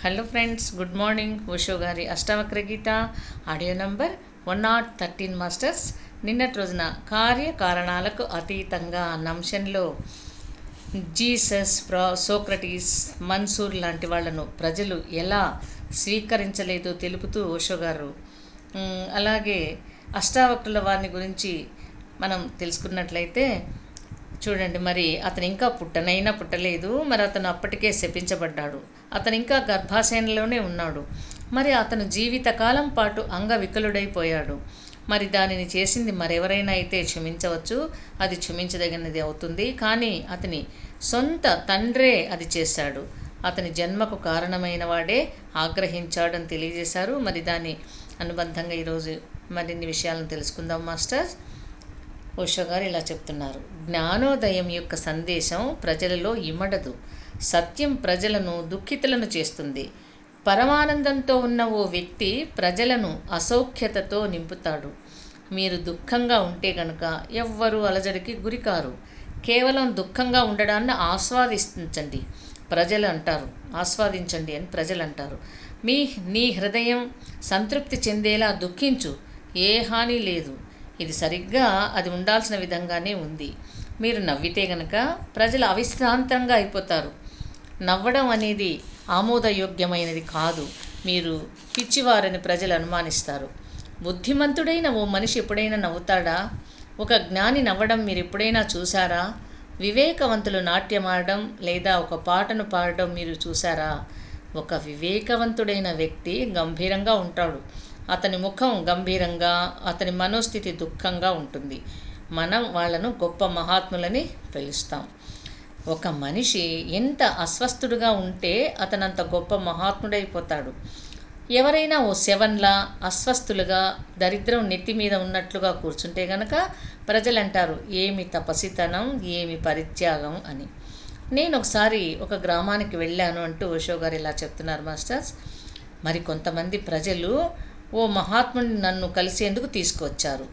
Hello friends good morning Osho గారి Ashtavakra Gita audio number one not thirteen masters నిన్నటి రోజున కార్యకారణాలకు అతీతంగా అన్న అంశంలో జీసస్ ప్రా సోక్రటీస్ మన్సూర్ లాంటి వాళ్ళను ప్రజలు ఎలా స్వీకరించలేదో తెలుపుతూ ఓషో గారు అలాగే అష్టావక్రుల వారిని గురించి మనం తెలుసుకున్నట్లయితే చూడండి మరి అతను ఇంకా పుట్టనైనా పుట్టలేదు మరి అతను అప్పటికే శపించబడ్డాడు. అతను ఇంకా గర్భాశయంలోనే ఉన్నాడు. మరి అతను జీవితకాలం పాటు అంగవికలుడైపోయాడు. మరి దానిని చేసింది మరెవరైనా అయితే క్షమించవచ్చు. అది క్షమించదగినది అవుతుంది. కానీ అతని సొంత తండ్రే అది చేశాడు. అతని జన్మకు కారణమైన వాడే ఆగ్రహించాడని తెలియజేశారు. మరి దాని అనుబంధంగా ఈరోజు మరిన్ని విషయాలను తెలుసుకుందాం మాస్టర్స్. ఓషో గారు ఇలా చెప్తున్నారు. జ్ఞానోదయం యొక్క సందేశం ప్రజలలో ఇమడదు. సత్యం ప్రజలను దుఃఖితులను చేస్తుంది. పరమానందంతో ఉన్న ఓ వ్యక్తి ప్రజలను అసౌఖ్యతతో నింపుతాడు. మీరు దుఃఖంగా ఉంటే గనక ఎవ్వరూ అలజడికి గురికారు. కేవలం దుఃఖంగా ఉండడాన్ని ఆస్వాదించండి ప్రజలు అంటారు. ఆస్వాదించండి అని ప్రజలు అంటారు. మీ నీ హృదయం సంతృప్తి చెందేలా దుఃఖించు. ఏ హాని లేదు. ఇది సరిగ్గా అది ఉండాల్సిన విధంగానే ఉంది. మీరు నవ్వితే గనక ప్రజలు అవిశ్రాంతంగా అయిపోతారు. నవ్వడం అనేది ఆమోదయోగ్యమైనది కాదు. మీరు పిచ్చివారని ప్రజలు అనుమానిస్తారు. బుద్ధిమంతుడైన ఓ మనిషి ఎప్పుడైనా నవ్వుతాడా? ఒక జ్ఞాని నవ్వడం మీరు ఎప్పుడైనా చూసారా వివేకవంతులు నాట్యమాడడం లేదా ఒక పాటను పాడడం మీరు చూసారా ఒక వివేకవంతుడైన వ్యక్తి గంభీరంగా ఉంటాడు. అతని ముఖం గంభీరంగా అతని మనోస్థితి దుఃఖంగా ఉంటుంది. మనం వాళ్ళను గొప్ప మహాత్ములని పిలుస్తాం. ఒక మనిషి ఎంత అస్వస్థుడుగా ఉంటే అతనంత గొప్ప మహాత్ముడైపోతాడు. ఎవరైనా ఓ శవన్లా అస్వస్థులుగా దరిద్రం నెత్తి మీద ఉన్నట్లుగా కూర్చుంటే గనక ప్రజలు అంటారు ఏమి తపసితనం ఏమి పరిత్యాగం అని. నేను ఒకసారి ఒక గ్రామానికి వెళ్ళాను అంటూ ఓషో గారు ఇలా చెప్తున్నారు మాస్టర్స్. మరి కొంతమంది ప్రజలు ఓ మహాత్ముని నన్ను కలిసేందుకు తీసుకువచ్చారు.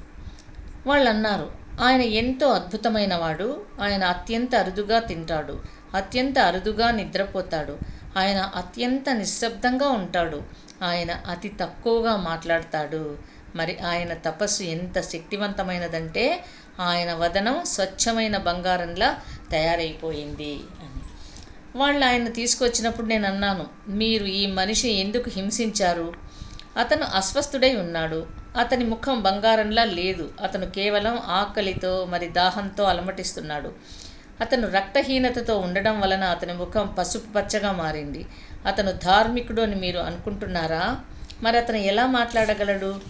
వాళ్ళు అన్నారు ఆయన ఎంతో అద్భుతమైన వాడు ఆయన అత్యంత అరుదుగా తింటాడు. అత్యంత అరుదుగా నిద్రపోతాడు. ఆయన అత్యంత నిశ్శబ్దంగా ఉంటాడు. ఆయన అతి తక్కువగా మాట్లాడతాడు. మరి ఆయన తపస్సు ఎంత శక్తివంతమైనదంటే ఆయన వదనం స్వచ్ఛమైన బంగారంలా తయారైపోయింది అని. వాళ్ళు ఆయన తీసుకొచ్చినప్పుడు నేను అన్నాను మీరు ఈ మనిషి ఎందుకు హింసించారు? అతను అస్వస్థుడై ఉన్నాడు. అతని ముఖం బంగారంలా లేదు. అతను కేవలం ఆకలితో మరి దాహంతో అలమటిస్తున్నాడు. అతను రక్తహీనతతో ఉండడం వలన అతని ముఖం పసుపు పచ్చగా మారింది. అతను ధార్మికుడు అని మీరు అనుకుంటున్నారా? మరి అతను ఎలా మాట్లాడగలడు?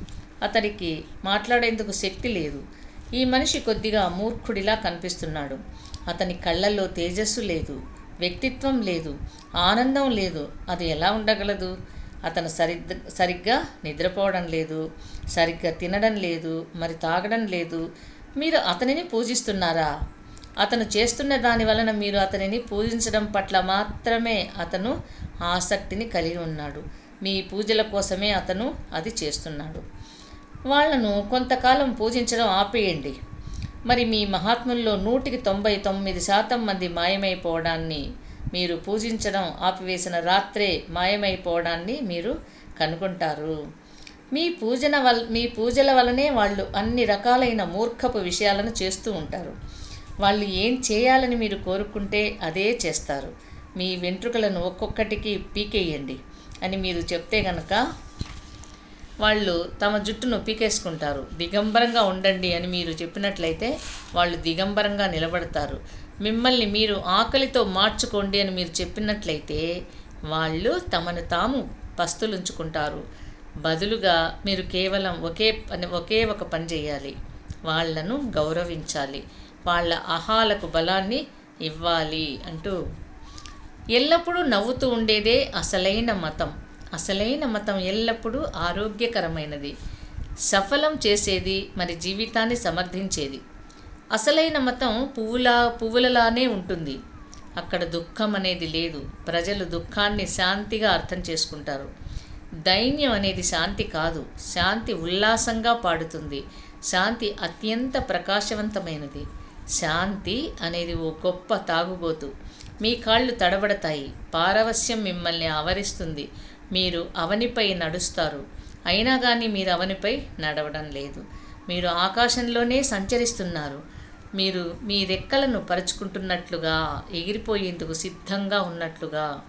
అతనికి మాట్లాడేందుకు శక్తి లేదు. ఈ మనిషి కొద్దిగా మూర్ఖుడిలా కనిపిస్తున్నాడు. అతని కళ్ళల్లో తేజస్సు లేదు. వ్యక్తిత్వం లేదు. ఆనందం లేదు. అది ఎలా ఉండగలదు? అతను సరి సరిగ్గా నిద్రపోవడం లేదు సరిగ్గా తినడం లేదు మరి తాగడం లేదు. మీరు అతనిని పూజిస్తున్నారా? అతను చేస్తున్న దాని వలన మీరు అతనిని పూజించడం పట్ల మాత్రమే అతను ఆసక్తిని కలిగి ఉన్నాడు. మీ పూజల కోసమే అతను అది చేస్తున్నాడు. వాళ్ళను కొంతకాలం పూజించడం ఆపేయండి. మరి మీ మహాత్ముల్లో నూటికి తొంభై తొమ్మిది శాతం మంది మాయమైపోవడాన్ని మీరు పూజించడం ఆపివేసిన రాత్రే మాయమైపోవడాన్ని మీరు కనుగొంటారు. మీ పూజన వల్ మీ పూజల వలనే వాళ్ళు అన్ని రకాలైన మూర్ఖపు విషయాలను చేస్తూ ఉంటారు. వాళ్ళు ఏం చేయాలని మీరు కోరుకుంటే అదే చేస్తారు. మీ వెంట్రుకలను ఒక్కొక్కటికి పీకేయండి అని మీరు చెప్తే గనక వాళ్ళు తమ జుట్టును పీకేసుకుంటారు. దిగంబరంగా ఉండండి అని మీరు చెప్పినట్లయితే వాళ్ళు దిగంబరంగా నిలబడతారు. మిమ్మల్ని మీరు ఆకలితో మార్చుకోండి అని మీరు చెప్పినట్లయితే వాళ్ళు తమను తాము పస్తులుంచుకుంటారు. బదులుగా మీరు కేవలం ఒకే పని ఒకే ఒక పని చేయాలి. వాళ్ళను గౌరవించాలి. వాళ్ళ అహాలకు బలాన్ని ఇవ్వాలి అంటూ ఎల్లప్పుడూ నవ్వుతూ ఉండేదే అసలైన మతం. అసలైన మతం ఎల్లప్పుడూ ఆరోగ్యకరమైనది. సఫలం చేసేది మరి జీవితాన్ని సమర్థించేది. అసలైన మతం పువ్వులా పువ్వులలానే ఉంటుంది. అక్కడ దుఃఖం అనేది లేదు. ప్రజలు దుఃఖాన్ని శాంతిగా అర్థం చేసుకుంటారు. దైన్యం అనేది శాంతి కాదు. శాంతి ఉల్లాసంగా పాడుతుంది. శాంతి అత్యంత ప్రకాశవంతమైనది. శాంతి అనేది ఓ గొప్ప తాగుబోతు. మీ కాళ్ళు తడబడతాయి. పారవస్యం మిమ్మల్ని ఆవరిస్తుంది. మీరు అవనిపై నడుస్తారు. అయినా కానీ మీరు అవనిపై నడవడం లేదు. మీరు ఆకాశంలోనే సంచరిస్తున్నారు. మీరు మీ రెక్కలను పరుచుకుంటున్నట్లుగా ఎగిరిపోయేందుకు సిద్ధంగా ఉన్నట్లుగా.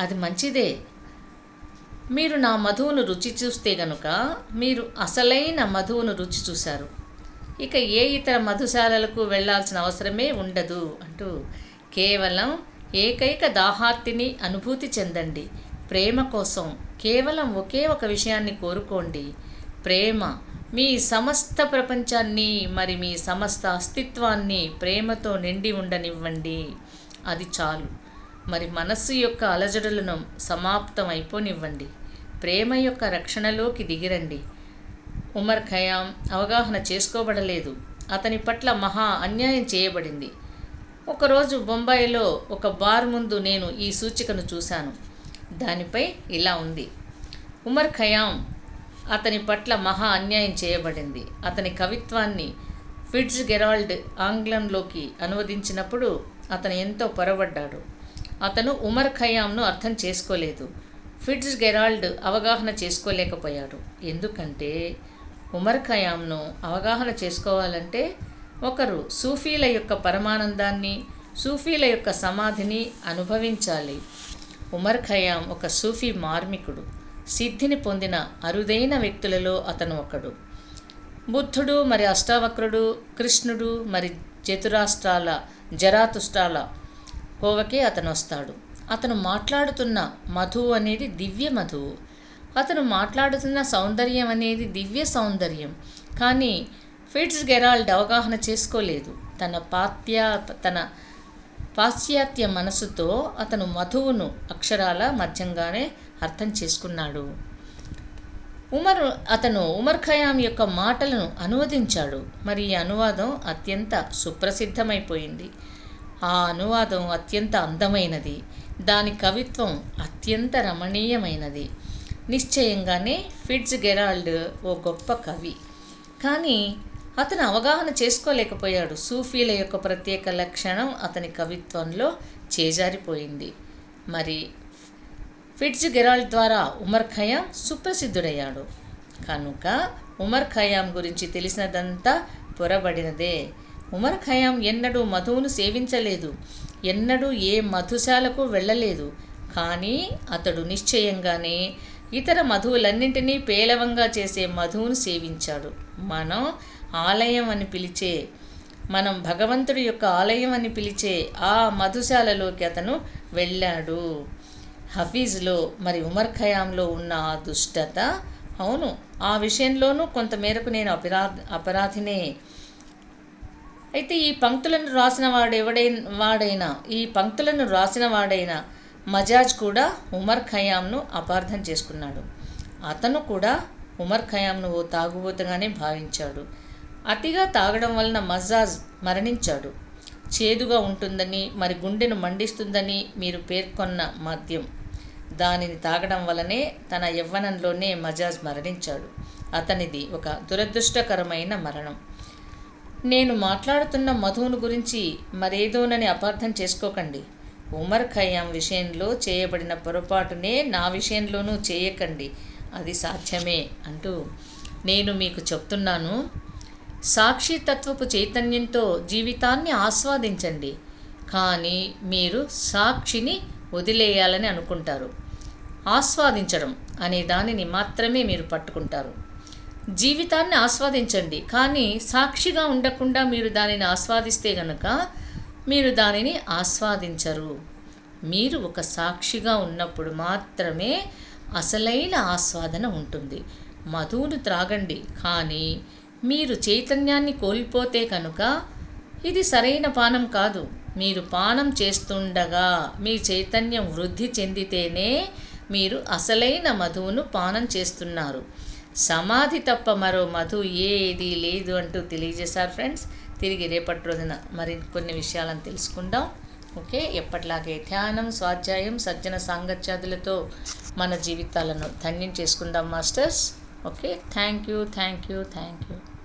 అది మంచిదే. మీరు నా మధువును రుచి చూస్తే గనుక మీరు అసలైన మధువును రుచి చూశారు. ఇక ఏ ఇతర మధుశాలలకు వెళ్ళాల్సిన అవసరమే ఉండదు అంటూ కేవలం ఏకైక దాహార్తిని అనుభూతి చెందండి. ప్రేమ కోసం కేవలం ఒకే ఒక విషయాన్ని కోరుకోండి. ప్రేమ మీ సమస్త ప్రపంచాన్ని మరి మీ సమస్త అస్తిత్వాన్ని ప్రేమతో నిండి ఉండనివ్వండి. అది చాలు. మరి మనస్సు యొక్క అలజడులను సమాప్తం అయిపోనివ్వండి ప్రేమ యొక్క రక్షణలోకి దిగిరండి. ఉమర్ ఖయాం అవగాహన చేసుకోబడలేదు. అతని పట్ల మహా అన్యాయం చేయబడింది. ఒకరోజు బొంబాయిలో ఒక బార్ ముందు నేను ఈ సూచికను చూశాను. దానిపై ఇలా ఉంది. ఉమర్ ఖయాం అతని పట్ల మహా అన్యాయం చేయబడింది. అతని కవిత్వాన్ని ఫిట్జ్ గెరాల్డ్ ఆంగ్లంలోకి అనువదించినప్పుడు అతను ఎంతో పొరబడ్డాడు. అతను ఉమర్ ఖయాంను అర్థం చేసుకోలేదు. ఫిట్జ్ గెరాల్డ్ అవగాహన చేసుకోలేకపోయాడు. ఎందుకంటే ఉమర్ ఖయామ్ను అవగాహన చేసుకోవాలంటే ఒకరు సూఫీల యొక్క పరమానందాన్ని సూఫీల యొక్క సమాధిని అనుభవించాలి. ఉమర్ ఖయామ్ ఒక సూఫీ మార్మికుడు. సిద్ధిని పొందిన అరుదైన వ్యక్తులలో అతను ఒకడు. బుద్ధుడు మరి అష్టావక్రుడు కృష్ణుడు మరి చతురాష్ట్రాల జరాతుష్టాల కోవకే అతను వస్తాడు. అతను మాట్లాడుతున్న మధువు అనేది దివ్య మధువు అతను మాట్లాడుతున్న సౌందర్యం అనేది దివ్య సౌందర్యం. కానీ ఫిట్స్ గెరాల్డ్ అవగాహన చేసుకోలేదు. తన పాత్య తన పాశ్చాత్య మనసుతో అతను మధువును అక్షరాల మధ్యంగానే అర్థం చేసుకున్నాడు. ఉమర్ అతను ఉమర్ ఖయాం యొక్క మాటలను అనువదించాడు. మరి ఈ అనువాదం అత్యంత సుప్రసిద్ధమైపోయింది. ఆ అనువాదం అత్యంత అందమైనది. దాని కవిత్వం అత్యంత రమణీయమైనది. నిశ్చయంగానే ఫిట్జ్ గెరాల్డ్ ఓ గొప్ప కవి. కానీ అతను అవగాహన చేసుకోలేకపోయాడు. సూఫీల యొక్క ప్రత్యేక లక్షణం అతని కవిత్వంలో చేజారిపోయింది. మరి ఫిట్జ్గెరాల్డ్ ద్వారా ఉమర్ ఖయ్యామ్ సుప్రసిద్ధుడయ్యాడు. కనుక ఉమర్ ఖయ్యామ్ గురించి తెలిసినదంతా పొరబడినదే. ఉమర్ ఖయాం ఎన్నడూ మధువును సేవించలేదు. ఎన్నడూ ఏ మధుశాలకు వెళ్ళలేదు. కానీ అతడు నిశ్చయంగానే ఇతర మధువులన్నింటినీ పేలవంగా చేసే మధువును సేవించాడు. మనం ఆలయం అని పిలిచే మనం భగవంతుడి యొక్క ఆలయం అని పిలిచే ఆ మధుశాలలోకి అతను వెళ్ళాడు. హఫీజ్లో మరి ఉమర్ ఖయామ్లో ఉన్న ఆ దుష్టత అవును ఆ విషయంలోనూ కొంతమేరకు నేను అపరా అపరాధినే. అయితే ఈ పంక్తులను రాసిన వాడెవడైనా వాడైనా ఈ పంక్తులను రాసిన వాడైనా మజాజ్ కూడా ఉమర్ ఖయామ్ను అపార్థం చేసుకున్నాడు. అతను కూడా ఉమర్ ఖయాంను ఓ తాగుబోతుగానే భావించాడు. అతిగా తాగడం వలన మజాజ్ మరణించాడు. చేదుగా ఉంటుందని మరి గుండెను మండిస్తుందని మీరు పేర్కొన్న మద్యం. దానిని తాగడం వలనే తన యవ్వనంలోనే మజాజ్ మరణించాడు. అతనిది ఒక దురదృష్టకరమైన మరణం. నేను మాట్లాడుతున్న మధువును గురించి మరేదోనని అపార్థం చేసుకోకండి. ఉమర్ ఖయ్యాం విషయంలో చేయబడిన పొరపాటునే నా విషయంలోనూ చేయకండి. అది సాధ్యమే అంటూ నేను మీకు చెప్తున్నాను. సాక్షితత్వపు చైతన్యంతో జీవితాన్ని ఆస్వాదించండి. కానీ మీరు సాక్షిని వదిలేయాలని అనుకుంటారు. ఆస్వాదించడం అనే దానిని మాత్రమే మీరు పట్టుకుంటారు. జీవితాన్ని ఆస్వాదించండి. కానీ సాక్షిగా ఉండకుండా మీరు దానిని ఆస్వాదిస్తే గనుక మీరు దానిని ఆస్వాదించరు. మీరు ఒక సాక్షిగా ఉన్నప్పుడు మాత్రమే అసలైన ఆస్వాదన ఉంటుంది. మధువును త్రాగండి. కానీ మీరు చైతన్యాన్ని కోల్పోతే కనుక ఇది సరైన పానం కాదు. మీరు పానం చేస్తుండగా మీ చైతన్యం వృద్ధి చెందితేనే మీరు అసలైన మధువును పానం చేస్తున్నారు. సమాధి తప్ప మరో మధు ఏది లేదు అంటూ తెలియజేశారు ఫ్రెండ్స్. తిరిగి రేపటి రోజున మరి కొన్ని విషయాలను తెలుసుకుందాం. ఓకే? ఎప్పటిలాగే ధ్యానం స్వాధ్యాయం సజ్జన సాంగత్యాదులతో మన జీవితాలను ధన్యం చేసుకుందాం masters. Okay? Thank you thank you thank you.